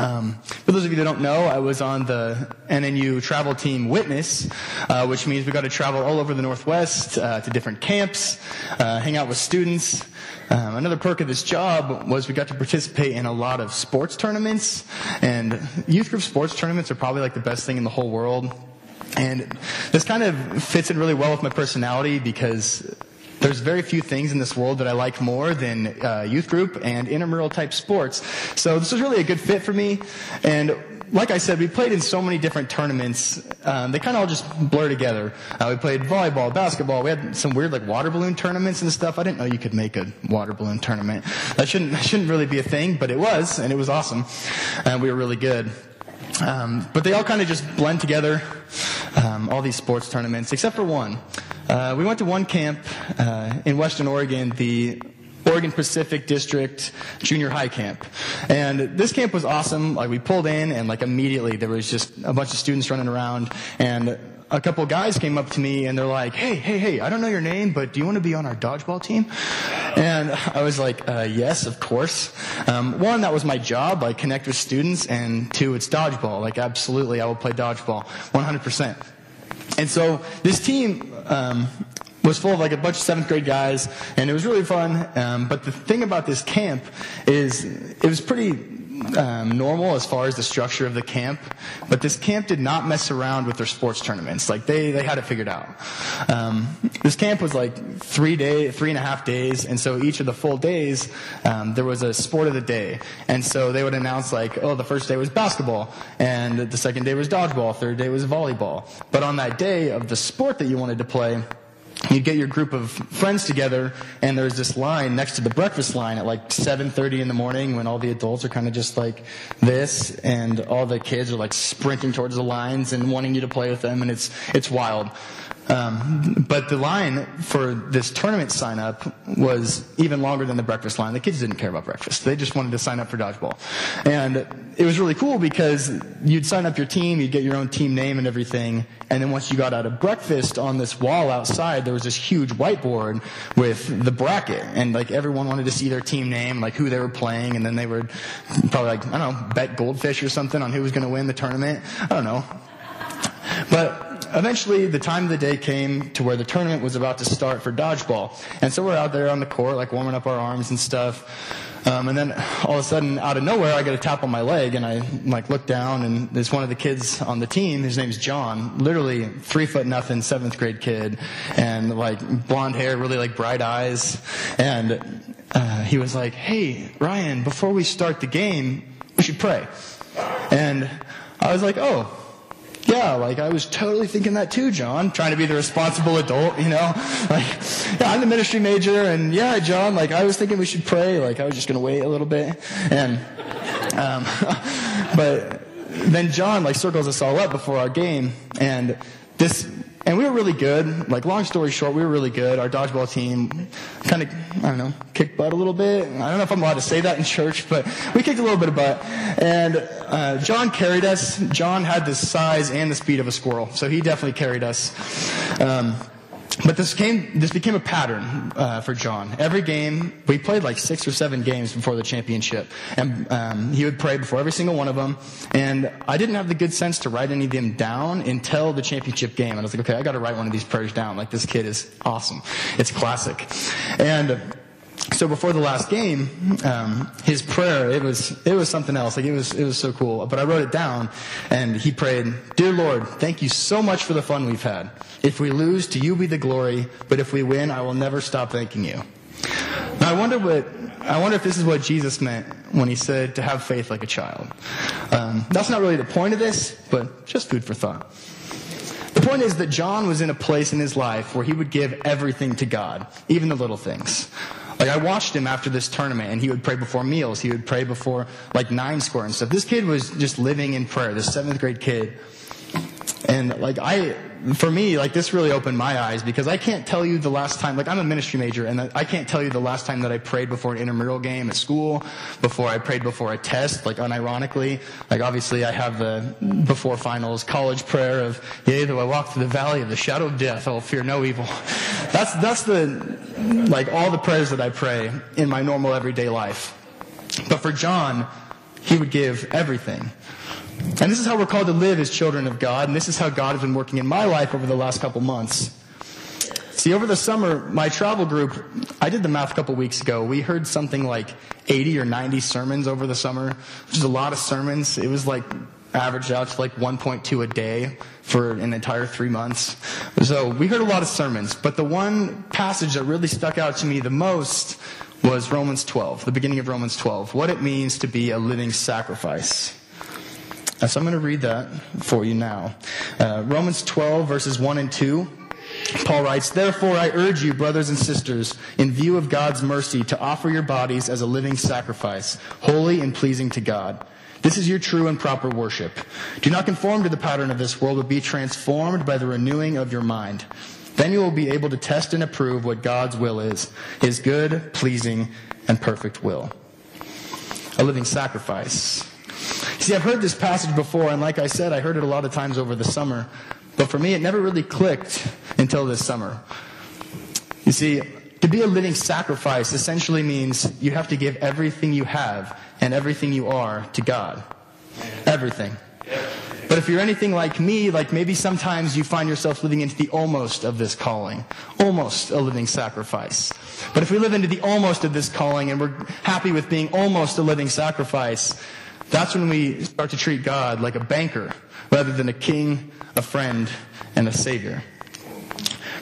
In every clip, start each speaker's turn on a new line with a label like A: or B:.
A: Um, for those of you that don't know, I was on the NNU travel team Witness, uh, which means we got to travel all over the Northwest uh, to different camps, uh, hang out with students. Um, another perk of this job was we got to participate in a lot of sports tournaments, and youth group sports tournaments are probably like the best thing in the whole world. And this kind of fits in really well with my personality because there's very few things in this world that I like more than uh, youth group and intramural type sports. So this was really a good fit for me. And like I said, we played in so many different tournaments. Um, they kind of all just blur together. Uh, we played volleyball, basketball. We had some weird like water balloon tournaments and stuff. I didn't know you could make a water balloon tournament. That shouldn't that shouldn't really be a thing, but it was, and it was awesome. And we were really good. Um, but they all kind of just blend together. Um, all these sports tournaments, except for one. Uh, we went to one camp uh, in Western Oregon, the Oregon Pacific District Junior High Camp. And this camp was awesome. Like we pulled in and like immediately there was just a bunch of students running around and a couple guys came up to me and they're like, "Hey, hey, hey! I don't know your name, but do you want to be on our dodgeball team?" And I was like, uh, "Yes, of course." Um, one, that was my job, like connect with students, and two, it's dodgeball. Like, absolutely, I will play dodgeball, 100 percent. And so this team um, was full of like a bunch of seventh grade guys, and it was really fun. Um, but the thing about this camp is it was pretty um, normal as far as the structure of the camp, but this camp did not mess around with their sports tournaments. Like they, they had it figured out. Um, this camp was like three day, three and a half days, and so each of the full days, um, there was a sport of the day. And so they would announce like, oh, the first day was basketball, and the second day was dodgeball, third day was volleyball. But on that day of the sport that you wanted to play, you'd get your group of friends together and there's this line next to the breakfast line at like 7.30 in the morning when all the adults are kind of just like this and all the kids are like sprinting towards the lines and wanting you to play with them and it's it's wild um, but the line for this tournament sign up was even longer than the breakfast line. The kids didn't care about breakfast. They just wanted to sign up for dodgeball. And it was really cool because you'd sign up your team, you'd get your own team name and everything. And then once you got out of breakfast on this wall outside, there was this huge whiteboard with the bracket. And like everyone wanted to see their team name, like who they were playing. And then they would probably like, I don't know, bet goldfish or something on who was going to win the tournament. I don't know. But eventually the time of the day came to where the tournament was about to start for dodgeball. And so we're out there on the court, like warming up our arms and stuff. Um, and then all of a sudden, out of nowhere, I get a tap on my leg, and I like look down, and there's one of the kids on the team. His name's John, literally three foot nothing, seventh grade kid, and like blonde hair, really like bright eyes. And uh, he was like, "Hey, Ryan, before we start the game, we should pray." And I was like, "Oh, yeah, like I was totally thinking that too, John, trying to be the responsible adult, you know? Like, yeah, I'm the ministry major, and yeah, John, like I was thinking we should pray, like I was just gonna wait a little bit. And, um, but then John like circles us all up before our game, and this and we were really good. Like, long story short, we were really good. Our dodgeball team kind of, I don't know, kicked butt a little bit. I don't know if I'm allowed to say that in church, but we kicked a little bit of butt. And uh, John carried us. John had the size and the speed of a squirrel, so he definitely carried us. Um, but this came, this became a pattern uh, for John. Every game, we played like six or seven games before the championship, and um, he would pray before every single one of them. And I didn't have the good sense to write any of them down until the championship game. And I was like, okay, I got to write one of these prayers down. Like this kid is awesome. It's classic. And so before the last game, um, his prayer it was it was something else. Like it was it was so cool. But I wrote it down, and he prayed, "Dear Lord, thank you so much for the fun we've had. If we lose, to you be the glory. But if we win, I will never stop thanking you." Now I wonder what I wonder if this is what Jesus meant when he said to have faith like a child. Um, that's not really the point of this, but just food for thought. The point is that John was in a place in his life where he would give everything to God, even the little things. Like I watched him after this tournament and he would pray before meals. He would pray before like nine square and stuff. This kid was just living in prayer, this seventh grade kid. And like I, for me, like this really opened my eyes because I can't tell you the last time, like I'm a ministry major and I can't tell you the last time that I prayed before an intramural game at school, before I prayed before a test, like unironically. Like obviously I have the before finals college prayer of, yea, though I walk through the valley of the shadow of death, I will fear no evil. That's, that's the, like all the prayers that I pray in my normal everyday life. But for John, he would give everything. And this is how we're called to live as children of God, and this is how God has been working in my life over the last couple months. See, over the summer, my travel group, I did the math a couple weeks ago. We heard something like 80 or 90 sermons over the summer, which is a lot of sermons. It was like averaged out to like 1.2 a day for an entire three months. So we heard a lot of sermons, but the one passage that really stuck out to me the most was Romans 12, the beginning of Romans 12, what it means to be a living sacrifice. So I'm going to read that for you now. Uh, Romans 12, verses 1 and 2. Paul writes, Therefore I urge you, brothers and sisters, in view of God's mercy, to offer your bodies as a living sacrifice, holy and pleasing to God. This is your true and proper worship. Do not conform to the pattern of this world, but be transformed by the renewing of your mind. Then you will be able to test and approve what God's will is, his good, pleasing, and perfect will. A living sacrifice. See, I've heard this passage before, and like I said, I heard it a lot of times over the summer. But for me, it never really clicked until this summer. You see, to be a living sacrifice essentially means you have to give everything you have and everything you are to God. Everything. But if you're anything like me, like maybe sometimes you find yourself living into the almost of this calling. Almost a living sacrifice. But if we live into the almost of this calling and we're happy with being almost a living sacrifice, that's when we start to treat God like a banker rather than a king, a friend, and a savior.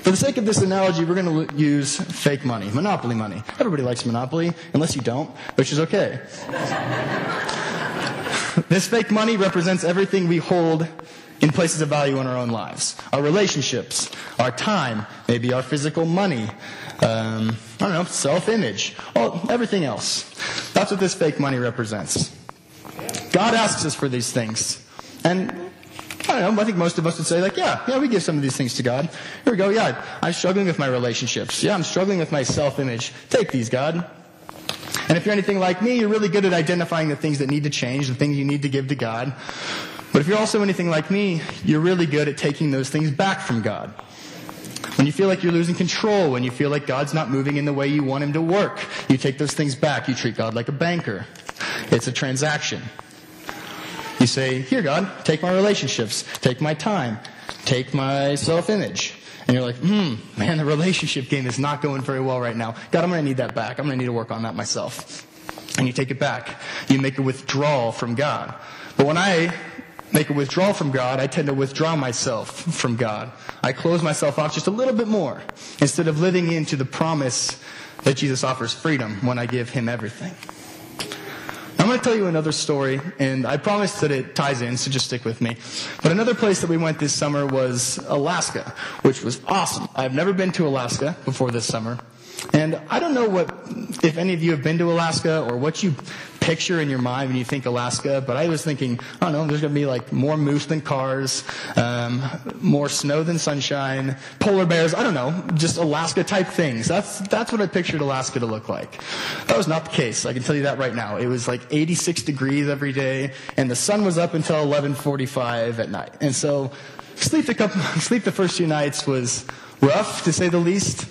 A: For the sake of this analogy, we're going to use fake money, monopoly money. Everybody likes monopoly, unless you don't, which is okay. this fake money represents everything we hold in places of value in our own lives our relationships, our time, maybe our physical money, um, I don't know, self image, all everything else. That's what this fake money represents. God asks us for these things. And I don't know, I think most of us would say, like, yeah, yeah, we give some of these things to God. Here we go, yeah, I'm struggling with my relationships. Yeah, I'm struggling with my self image. Take these, God. And if you're anything like me, you're really good at identifying the things that need to change, the things you need to give to God. But if you're also anything like me, you're really good at taking those things back from God. When you feel like you're losing control, when you feel like God's not moving in the way you want Him to work, you take those things back. You treat God like a banker. It's a transaction. Say, Here, God, take my relationships, take my time, take my self image. And you're like, hmm, man, the relationship game is not going very well right now. God, I'm going to need that back. I'm going to need to work on that myself. And you take it back. You make a withdrawal from God. But when I make a withdrawal from God, I tend to withdraw myself from God. I close myself off just a little bit more instead of living into the promise that Jesus offers freedom when I give him everything. I'm going to tell you another story, and I promise that it ties in, so just stick with me. But another place that we went this summer was Alaska, which was awesome. I've never been to Alaska before this summer. And I don't know what, if any of you have been to Alaska or what you picture in your mind when you think Alaska, but I was thinking, I don't know, there's going to be like more moose than cars, um, more snow than sunshine, polar bears, I don't know, just Alaska type things. That's, that's what I pictured Alaska to look like. That was not the case. I can tell you that right now. It was like 86 degrees every day, and the sun was up until 11:45 at night. And so, sleep the couple, sleep the first few nights was rough to say the least.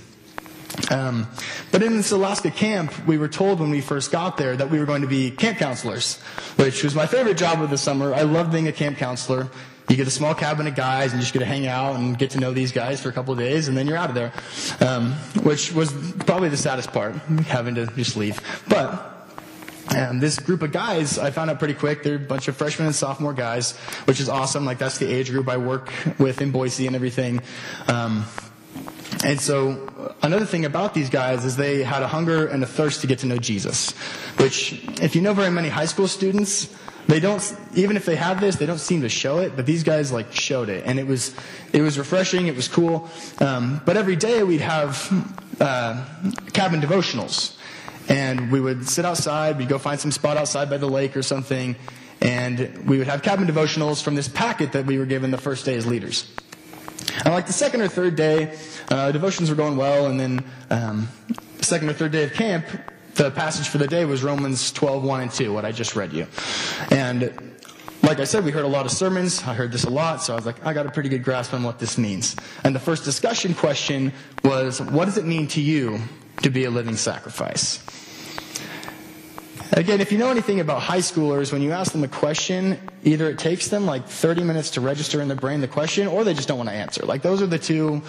A: Um, but in this Alaska camp, we were told when we first got there that we were going to be camp counselors, which was my favorite job of the summer. I loved being a camp counselor. You get a small cabin of guys and you just get to hang out and get to know these guys for a couple of days and then you're out of there. Um, which was probably the saddest part, having to just leave. But and this group of guys, I found out pretty quick, they're a bunch of freshmen and sophomore guys, which is awesome. Like that's the age group I work with in Boise and everything. Um, and so another thing about these guys is they had a hunger and a thirst to get to know Jesus, which if you know very many high school students, they don't even if they have this they don't seem to show it but these guys like showed it. And it was it was refreshing it was cool. Um, but every day we'd have uh, cabin devotionals. And we would sit outside we'd go find some spot outside by the lake or something and we would have cabin devotionals from this packet that we were given the first day as leaders and like the second or third day, uh, devotions were going well, and then um, second or third day of camp, the passage for the day was Romans 12, 1 and 2, what I just read you. And like I said, we heard a lot of sermons. I heard this a lot, so I was like, I got a pretty good grasp on what this means. And the first discussion question was, what does it mean to you to be a living sacrifice? Again, if you know anything about high schoolers, when you ask them a question, either it takes them like 30 minutes to register in their brain the question, or they just don't want to answer. Like those are the two,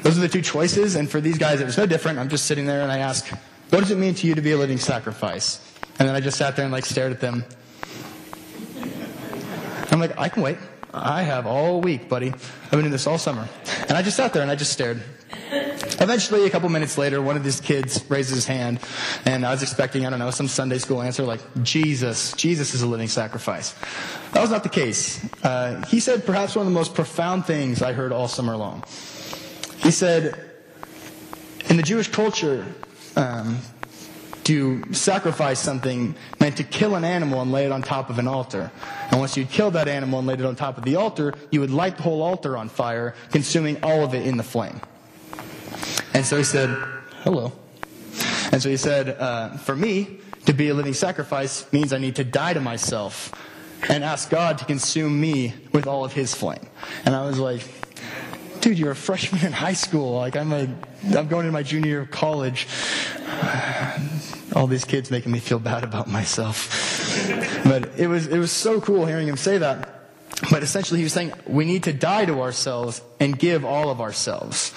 A: those are the two choices. And for these guys, it was no different. I'm just sitting there and I ask, what does it mean to you to be a living sacrifice? And then I just sat there and like stared at them. I'm like, I can wait. I have all week, buddy. I've been doing this all summer. And I just sat there and I just stared. Eventually, a couple minutes later, one of these kids raises his hand, and I was expecting, I don't know, some Sunday school answer like, Jesus, Jesus is a living sacrifice. That was not the case. Uh, he said perhaps one of the most profound things I heard all summer long. He said, in the Jewish culture, um, to sacrifice something meant to kill an animal and lay it on top of an altar. And once you'd killed that animal and laid it on top of the altar, you would light the whole altar on fire, consuming all of it in the flame. And so he said, hello. And so he said, uh, for me, to be a living sacrifice means I need to die to myself and ask God to consume me with all of his flame. And I was like, dude, you're a freshman in high school. Like I'm a, I'm going into my junior year of college. All these kids making me feel bad about myself. but it was, it was so cool hearing him say that. But essentially he was saying we need to die to ourselves and give all of ourselves.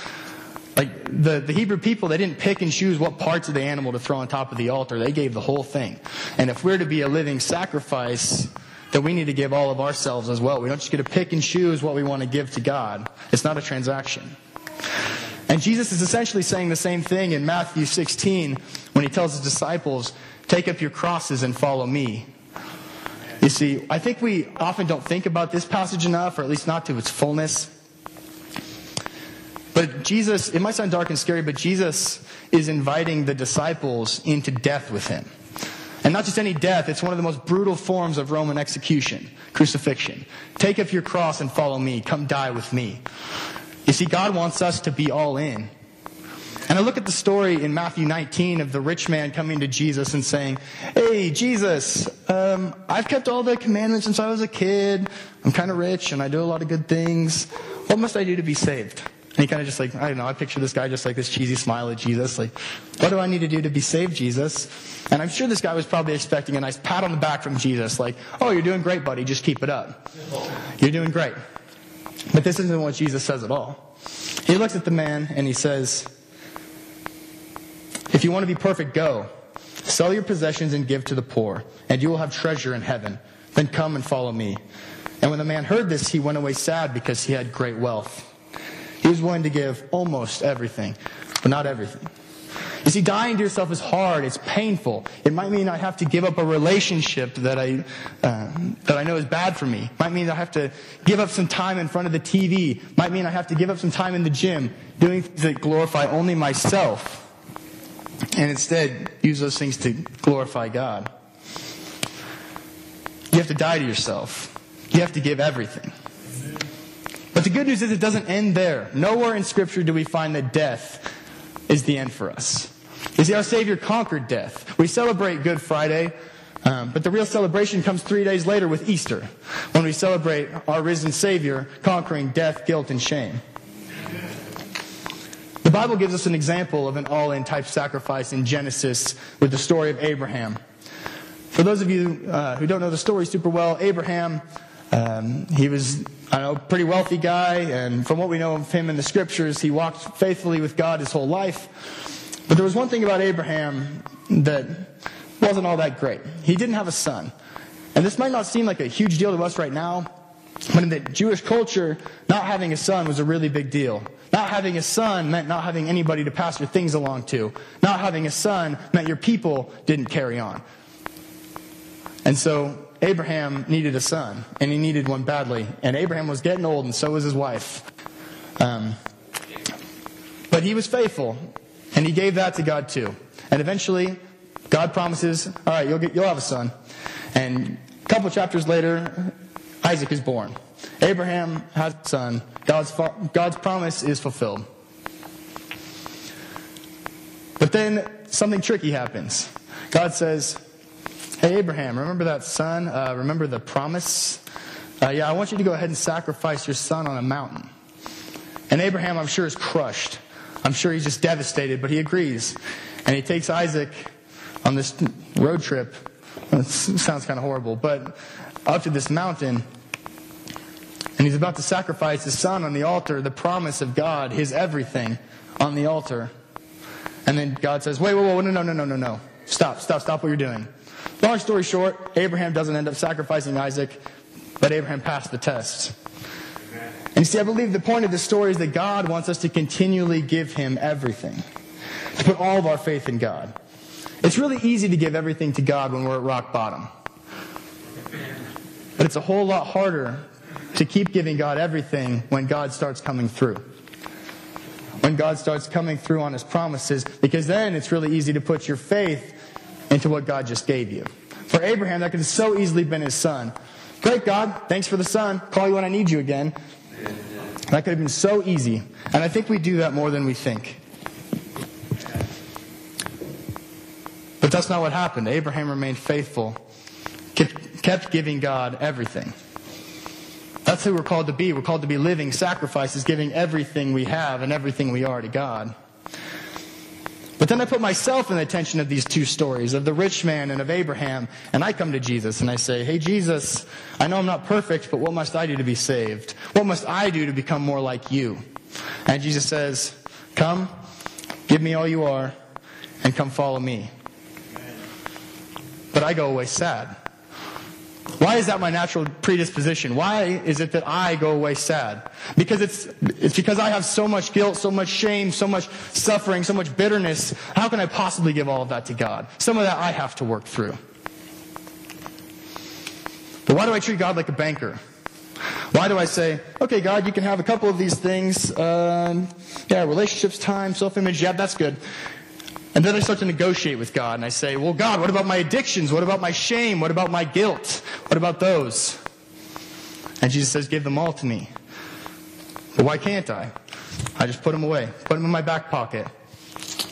A: Like the, the Hebrew people, they didn't pick and choose what parts of the animal to throw on top of the altar. They gave the whole thing. And if we're to be a living sacrifice, then we need to give all of ourselves as well. We don't just get to pick and choose what we want to give to God. It's not a transaction. And Jesus is essentially saying the same thing in Matthew 16 when he tells his disciples, Take up your crosses and follow me. You see, I think we often don't think about this passage enough, or at least not to its fullness. But Jesus, it might sound dark and scary, but Jesus is inviting the disciples into death with him. And not just any death, it's one of the most brutal forms of Roman execution, crucifixion. Take up your cross and follow me. Come die with me. You see, God wants us to be all in. And I look at the story in Matthew 19 of the rich man coming to Jesus and saying, Hey, Jesus, um, I've kept all the commandments since I was a kid. I'm kind of rich and I do a lot of good things. What must I do to be saved? And he kind of just like, I don't know, I picture this guy just like this cheesy smile at Jesus, like, what do I need to do to be saved, Jesus? And I'm sure this guy was probably expecting a nice pat on the back from Jesus, like, oh, you're doing great, buddy, just keep it up. You're doing great. But this isn't what Jesus says at all. He looks at the man and he says, if you want to be perfect, go. Sell your possessions and give to the poor, and you will have treasure in heaven. Then come and follow me. And when the man heard this, he went away sad because he had great wealth. He was willing to give almost everything, but not everything. You see, dying to yourself is hard. It's painful. It might mean I have to give up a relationship that I, uh, that I know is bad for me. It might mean I have to give up some time in front of the TV. It might mean I have to give up some time in the gym doing things that glorify only myself. And instead, use those things to glorify God. You have to die to yourself. You have to give everything. But the good news is it doesn't end there. Nowhere in Scripture do we find that death is the end for us. You see, our Savior conquered death. We celebrate Good Friday, um, but the real celebration comes three days later with Easter, when we celebrate our risen Savior conquering death, guilt, and shame. The Bible gives us an example of an all in type sacrifice in Genesis with the story of Abraham. For those of you uh, who don't know the story super well, Abraham, um, he was I know, pretty wealthy guy, and from what we know of him in the scriptures, he walked faithfully with God his whole life. But there was one thing about Abraham that wasn't all that great. He didn't have a son. And this might not seem like a huge deal to us right now, but in the Jewish culture, not having a son was a really big deal. Not having a son meant not having anybody to pass your things along to. Not having a son meant your people didn't carry on. And so Abraham needed a son, and he needed one badly. And Abraham was getting old, and so was his wife. Um, but he was faithful, and he gave that to God too. And eventually, God promises, all right, you'll, get, you'll have a son. And a couple chapters later, Isaac is born. Abraham has a son. God's, God's promise is fulfilled. But then something tricky happens. God says, Hey, Abraham, remember that son? Uh, remember the promise? Uh, yeah, I want you to go ahead and sacrifice your son on a mountain. And Abraham, I'm sure, is crushed. I'm sure he's just devastated, but he agrees. And he takes Isaac on this road trip It sounds kind of horrible, but up to this mountain, and he's about to sacrifice his son on the altar, the promise of God, his everything on the altar. And then God says, wait, wait, wait, no, no, no, no, no, no. Stop, stop, stop what you're doing. Long story short, Abraham doesn't end up sacrificing Isaac, but Abraham passed the test. And you see, I believe the point of this story is that God wants us to continually give him everything, to put all of our faith in God. It's really easy to give everything to God when we're at rock bottom. But it's a whole lot harder to keep giving God everything when God starts coming through. When God starts coming through on his promises, because then it's really easy to put your faith into what God just gave you. For Abraham, that could have so easily been his son. Great, God, thanks for the son. Call you when I need you again. That could have been so easy. And I think we do that more than we think. But that's not what happened. Abraham remained faithful, kept giving God everything. That's who we're called to be. We're called to be living sacrifices, giving everything we have and everything we are to God. But then I put myself in the attention of these two stories, of the rich man and of Abraham, and I come to Jesus and I say, Hey, Jesus, I know I'm not perfect, but what must I do to be saved? What must I do to become more like you? And Jesus says, Come, give me all you are, and come follow me. But I go away sad. Why is that my natural predisposition? Why is it that I go away sad? Because it's, it's because I have so much guilt, so much shame, so much suffering, so much bitterness. How can I possibly give all of that to God? Some of that I have to work through. But why do I treat God like a banker? Why do I say, okay, God, you can have a couple of these things. Um, yeah, relationships, time, self image. Yeah, that's good. And then I start to negotiate with God and I say, well, God, what about my addictions? What about my shame? What about my guilt? What about those? And Jesus says, give them all to me. But why can't I? I just put them away, put them in my back pocket.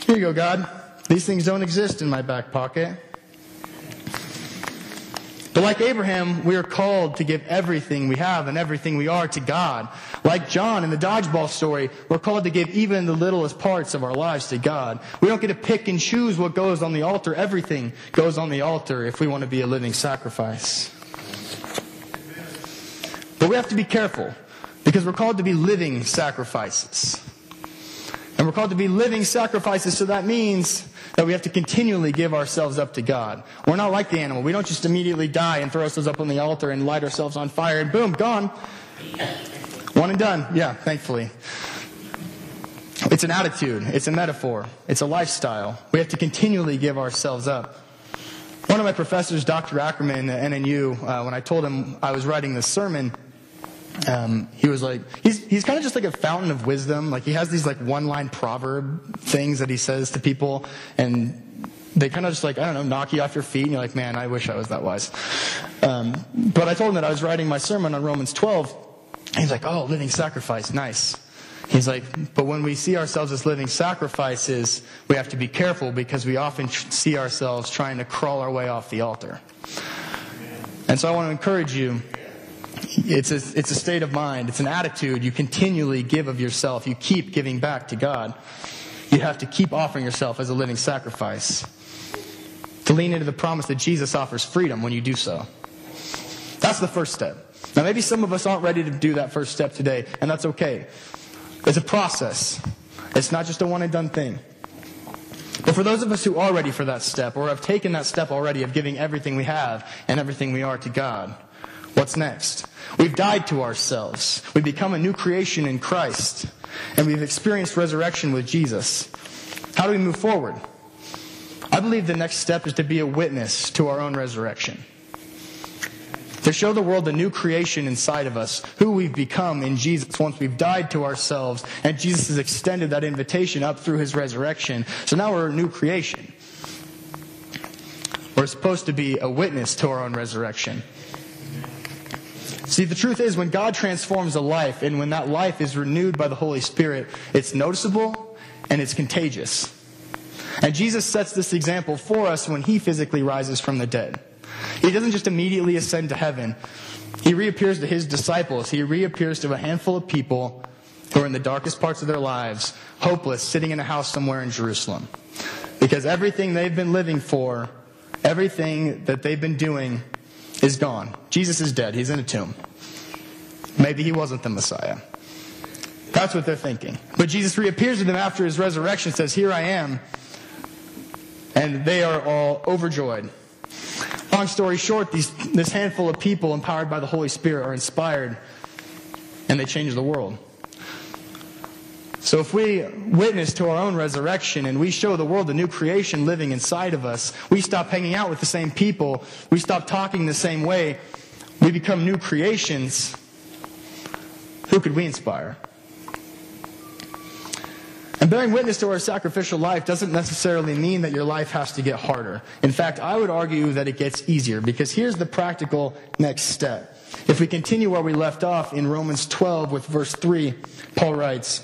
A: Here you go, God. These things don't exist in my back pocket. But like Abraham, we are called to give everything we have and everything we are to God. Like John in the dodgeball story, we're called to give even the littlest parts of our lives to God. We don't get to pick and choose what goes on the altar. Everything goes on the altar if we want to be a living sacrifice. But we have to be careful because we're called to be living sacrifices. And we're called to be living sacrifices, so that means that we have to continually give ourselves up to God. We're not like the animal. We don't just immediately die and throw ourselves up on the altar and light ourselves on fire and boom, gone. One and done. Yeah, thankfully. It's an attitude. It's a metaphor. It's a lifestyle. We have to continually give ourselves up. One of my professors, Dr. Ackerman at NNU, uh, when I told him I was writing this sermon, um, he was like, he's, he's kind of just like a fountain of wisdom. Like he has these like one line proverb things that he says to people and they kind of just like, I don't know, knock you off your feet and you're like, man, I wish I was that wise. Um, but I told him that I was writing my sermon on Romans 12. He's like, oh, living sacrifice, nice. He's like, but when we see ourselves as living sacrifices, we have to be careful because we often see ourselves trying to crawl our way off the altar. And so I want to encourage you it's a, it's a state of mind. It's an attitude. You continually give of yourself. You keep giving back to God. You have to keep offering yourself as a living sacrifice. To lean into the promise that Jesus offers freedom when you do so. That's the first step. Now, maybe some of us aren't ready to do that first step today, and that's okay. It's a process. It's not just a one and done thing. But for those of us who are ready for that step, or have taken that step already of giving everything we have and everything we are to God, What's next? We've died to ourselves. We've become a new creation in Christ. And we've experienced resurrection with Jesus. How do we move forward? I believe the next step is to be a witness to our own resurrection. To show the world the new creation inside of us, who we've become in Jesus once we've died to ourselves, and Jesus has extended that invitation up through his resurrection. So now we're a new creation. We're supposed to be a witness to our own resurrection. See, the truth is, when God transforms a life and when that life is renewed by the Holy Spirit, it's noticeable and it's contagious. And Jesus sets this example for us when he physically rises from the dead. He doesn't just immediately ascend to heaven. He reappears to his disciples. He reappears to a handful of people who are in the darkest parts of their lives, hopeless, sitting in a house somewhere in Jerusalem. Because everything they've been living for everything that they've been doing is gone. Jesus is dead. He's in a tomb. Maybe he wasn't the Messiah. That's what they're thinking. But Jesus reappears to them after his resurrection, says, Here I am. And they are all overjoyed. Long story short, these, this handful of people empowered by the Holy Spirit are inspired and they change the world. So if we witness to our own resurrection and we show the world the new creation living inside of us, we stop hanging out with the same people, we stop talking the same way, we become new creations, who could we inspire? And bearing witness to our sacrificial life doesn't necessarily mean that your life has to get harder. In fact, I would argue that it gets easier because here's the practical next step. If we continue where we left off in Romans 12 with verse 3, Paul writes,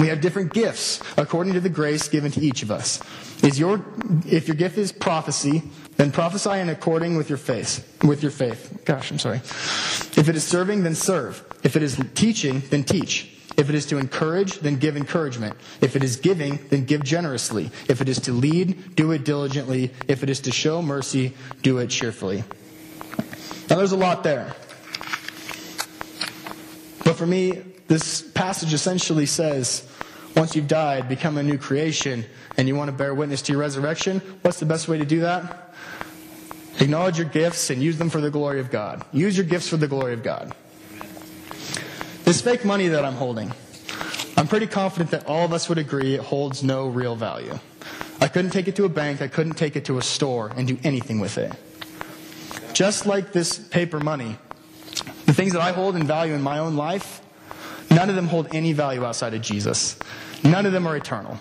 A: We have different gifts according to the grace given to each of us. Is your, if your gift is prophecy, then prophesy in according with your faith, with your faith. Gosh, I'm sorry. If it is serving, then serve. If it is teaching, then teach. If it is to encourage, then give encouragement. If it is giving, then give generously. If it is to lead, do it diligently. If it is to show mercy, do it cheerfully. Now, there's a lot there. But for me, this passage essentially says once you've died, become a new creation, and you want to bear witness to your resurrection, what's the best way to do that? Acknowledge your gifts and use them for the glory of God. Use your gifts for the glory of God. This fake money that I'm holding, I'm pretty confident that all of us would agree it holds no real value. I couldn't take it to a bank, I couldn't take it to a store and do anything with it. Just like this paper money, the things that I hold in value in my own life, none of them hold any value outside of Jesus. None of them are eternal.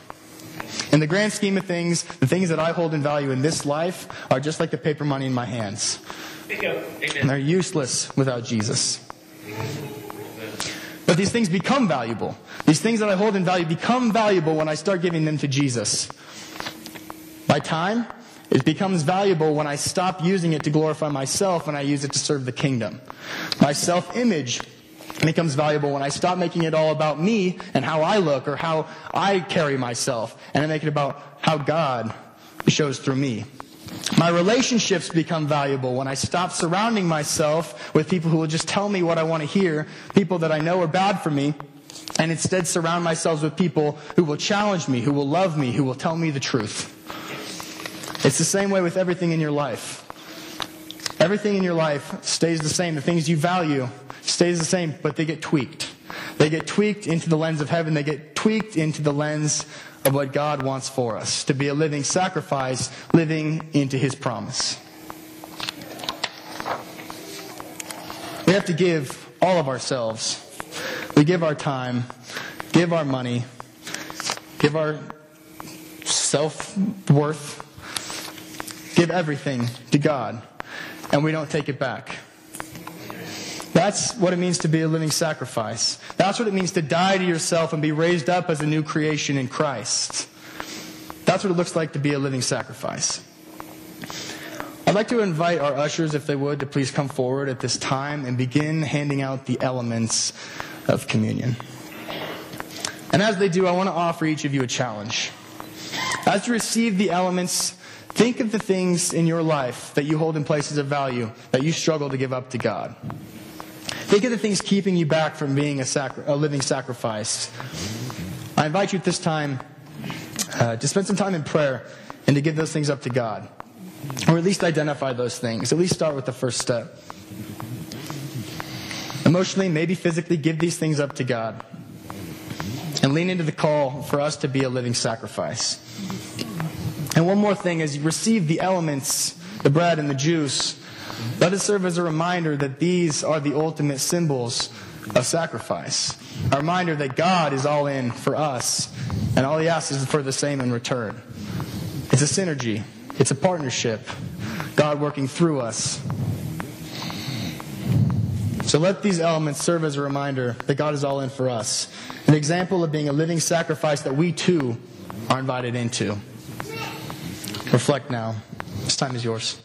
A: In the grand scheme of things, the things that I hold in value in this life are just like the paper money in my hands. And they're useless without Jesus. But these things become valuable. These things that I hold in value become valuable when I start giving them to Jesus. My time, it becomes valuable when I stop using it to glorify myself and I use it to serve the kingdom. My self image becomes valuable when I stop making it all about me and how I look or how I carry myself and I make it about how God shows through me. My relationships become valuable when I stop surrounding myself with people who will just tell me what I want to hear, people that I know are bad for me, and instead surround myself with people who will challenge me, who will love me, who will tell me the truth. It's the same way with everything in your life. Everything in your life stays the same. The things you value stays the same, but they get tweaked. They get tweaked into the lens of heaven. They get tweaked into the lens of what God wants for us to be a living sacrifice, living into His promise. We have to give all of ourselves. We give our time, give our money, give our self worth, give everything to God, and we don't take it back. That's what it means to be a living sacrifice. That's what it means to die to yourself and be raised up as a new creation in Christ. That's what it looks like to be a living sacrifice. I'd like to invite our ushers, if they would, to please come forward at this time and begin handing out the elements of communion. And as they do, I want to offer each of you a challenge. As you receive the elements, think of the things in your life that you hold in places of value that you struggle to give up to God. Think of the things keeping you back from being a, sacri- a living sacrifice. I invite you at this time uh, to spend some time in prayer and to give those things up to God. Or at least identify those things. At least start with the first step. Emotionally, maybe physically, give these things up to God. And lean into the call for us to be a living sacrifice. And one more thing as you receive the elements, the bread and the juice, let it serve as a reminder that these are the ultimate symbols of sacrifice. A reminder that God is all in for us, and all He asks is for the same in return. It's a synergy, it's a partnership. God working through us. So let these elements serve as a reminder that God is all in for us, an example of being a living sacrifice that we too are invited into. Reflect now. This time is yours.